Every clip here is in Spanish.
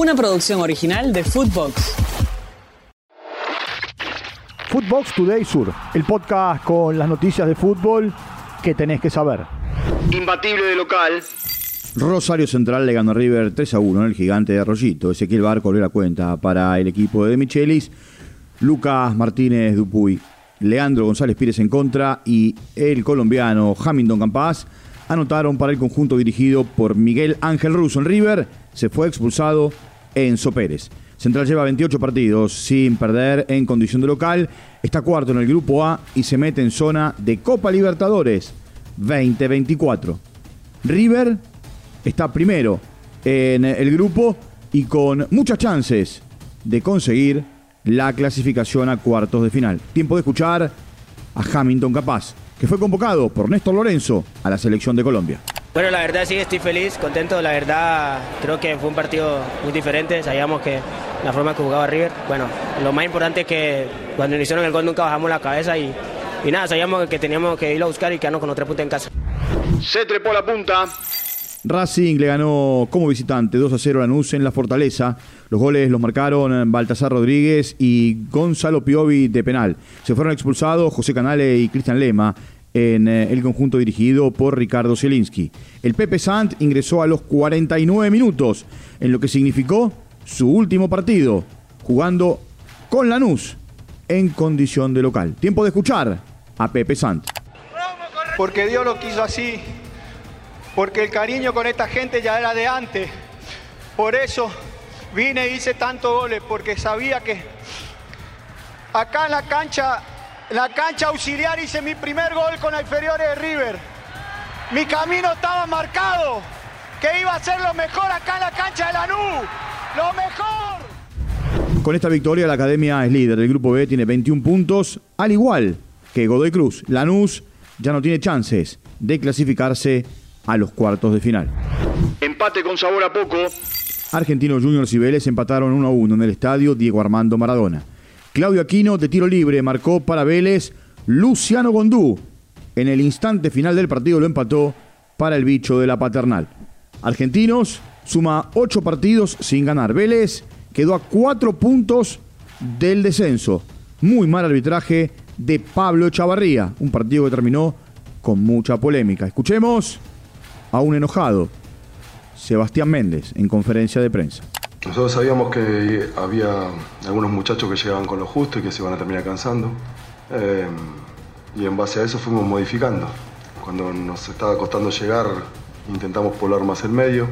Una producción original de Footbox. Footbox Today Sur, el podcast con las noticias de fútbol que tenés que saber. Imbatible de local. Rosario Central le ganó a River 3 a 1 en el gigante de Arroyito. Ezequiel Barco abrió la cuenta para el equipo de Michelis. Lucas Martínez Dupuy, Leandro González Pires en contra y el colombiano Hamilton Campas anotaron para el conjunto dirigido por Miguel Ángel Russo en River. Se fue expulsado Enzo Pérez. Central lleva 28 partidos sin perder en condición de local. Está cuarto en el grupo A y se mete en zona de Copa Libertadores 2024. River está primero en el grupo y con muchas chances de conseguir la clasificación a cuartos de final. Tiempo de escuchar a Hamilton Capaz, que fue convocado por Néstor Lorenzo a la selección de Colombia. Bueno, la verdad sí, estoy feliz, contento. La verdad, creo que fue un partido muy diferente. Sabíamos que la forma que jugaba River, bueno, lo más importante es que cuando iniciaron el gol nunca bajamos la cabeza y, y nada, sabíamos que teníamos que ir a buscar y quedarnos con los tres puntos en casa. Se trepó la punta. Racing le ganó como visitante 2 a 0 a Lanús en la Fortaleza. Los goles los marcaron Baltasar Rodríguez y Gonzalo Piovi de penal. Se fueron expulsados José Canale y Cristian Lema en eh, el conjunto dirigido por Ricardo Zielinski. El Pepe Sant ingresó a los 49 minutos, en lo que significó su último partido, jugando con Lanús en condición de local. Tiempo de escuchar a Pepe Sant. Porque Dios lo quiso así, porque el cariño con esta gente ya era de antes. Por eso vine e hice tantos goles, porque sabía que acá en la cancha, la cancha auxiliar hice mi primer gol con la inferiores de River. Mi camino estaba marcado, que iba a ser lo mejor acá en la cancha de Lanús. ¡Lo mejor! Con esta victoria la Academia es líder. El grupo B tiene 21 puntos, al igual que Godoy Cruz. Lanús ya no tiene chances de clasificarse a los cuartos de final. Empate con sabor a poco. Argentinos Juniors y Vélez empataron 1 a 1 en el estadio Diego Armando Maradona. Claudio Aquino de tiro libre marcó para Vélez. Luciano Gondú en el instante final del partido lo empató para el bicho de la paternal. Argentinos suma 8 partidos sin ganar. Vélez quedó a 4 puntos del descenso. Muy mal arbitraje de Pablo Chavarría. Un partido que terminó con mucha polémica. Escuchemos a un enojado, Sebastián Méndez, en conferencia de prensa. Nosotros sabíamos que había algunos muchachos que llegaban con lo justo y que se iban a terminar cansando. Eh, y en base a eso fuimos modificando. Cuando nos estaba costando llegar, intentamos poblar más el medio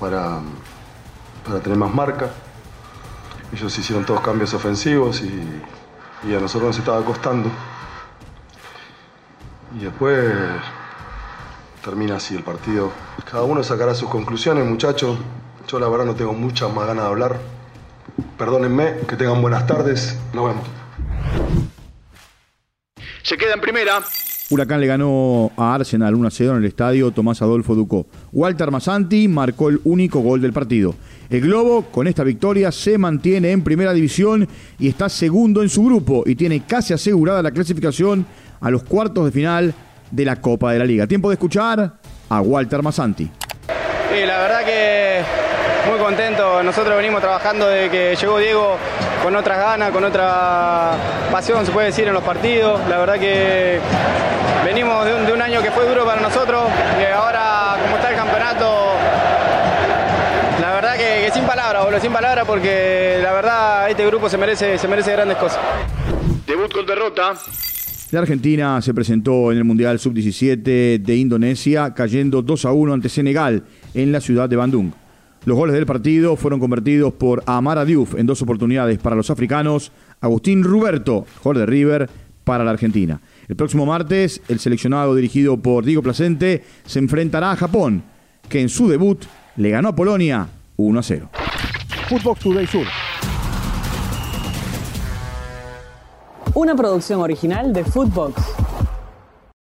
para, para tener más marca. Ellos hicieron todos cambios ofensivos y, y a nosotros nos estaba costando. Y después termina así el partido. Cada uno sacará sus conclusiones, muchachos. Yo la verdad no tengo mucha más ganas de hablar. Perdónenme, que tengan buenas tardes. Nos vemos. Se queda en primera. Huracán le ganó a Arsenal 1 a 0 en el estadio Tomás Adolfo Ducó. Walter Masanti marcó el único gol del partido. El Globo, con esta victoria, se mantiene en primera división y está segundo en su grupo y tiene casi asegurada la clasificación a los cuartos de final de la Copa de la Liga. Tiempo de escuchar a Walter Masanti. Sí, la verdad que muy contento. Nosotros venimos trabajando desde que llegó Diego con otras ganas, con otra pasión, se puede decir, en los partidos. La verdad que venimos de un, de un año que fue duro para nosotros y ahora, como está el campeonato, la verdad que, que sin palabras, boludo, sin palabras, porque la verdad este grupo se merece, se merece grandes cosas. Debut con derrota. La Argentina se presentó en el Mundial Sub-17 de Indonesia, cayendo 2 a 1 ante Senegal en la ciudad de Bandung. Los goles del partido fueron convertidos por Amara Diouf en dos oportunidades para los africanos, Agustín Ruberto, jugador de River, para la Argentina. El próximo martes, el seleccionado dirigido por Diego Placente se enfrentará a Japón, que en su debut le ganó a Polonia 1 a 0. Footbox Today Sur. Una producción original de Footbox.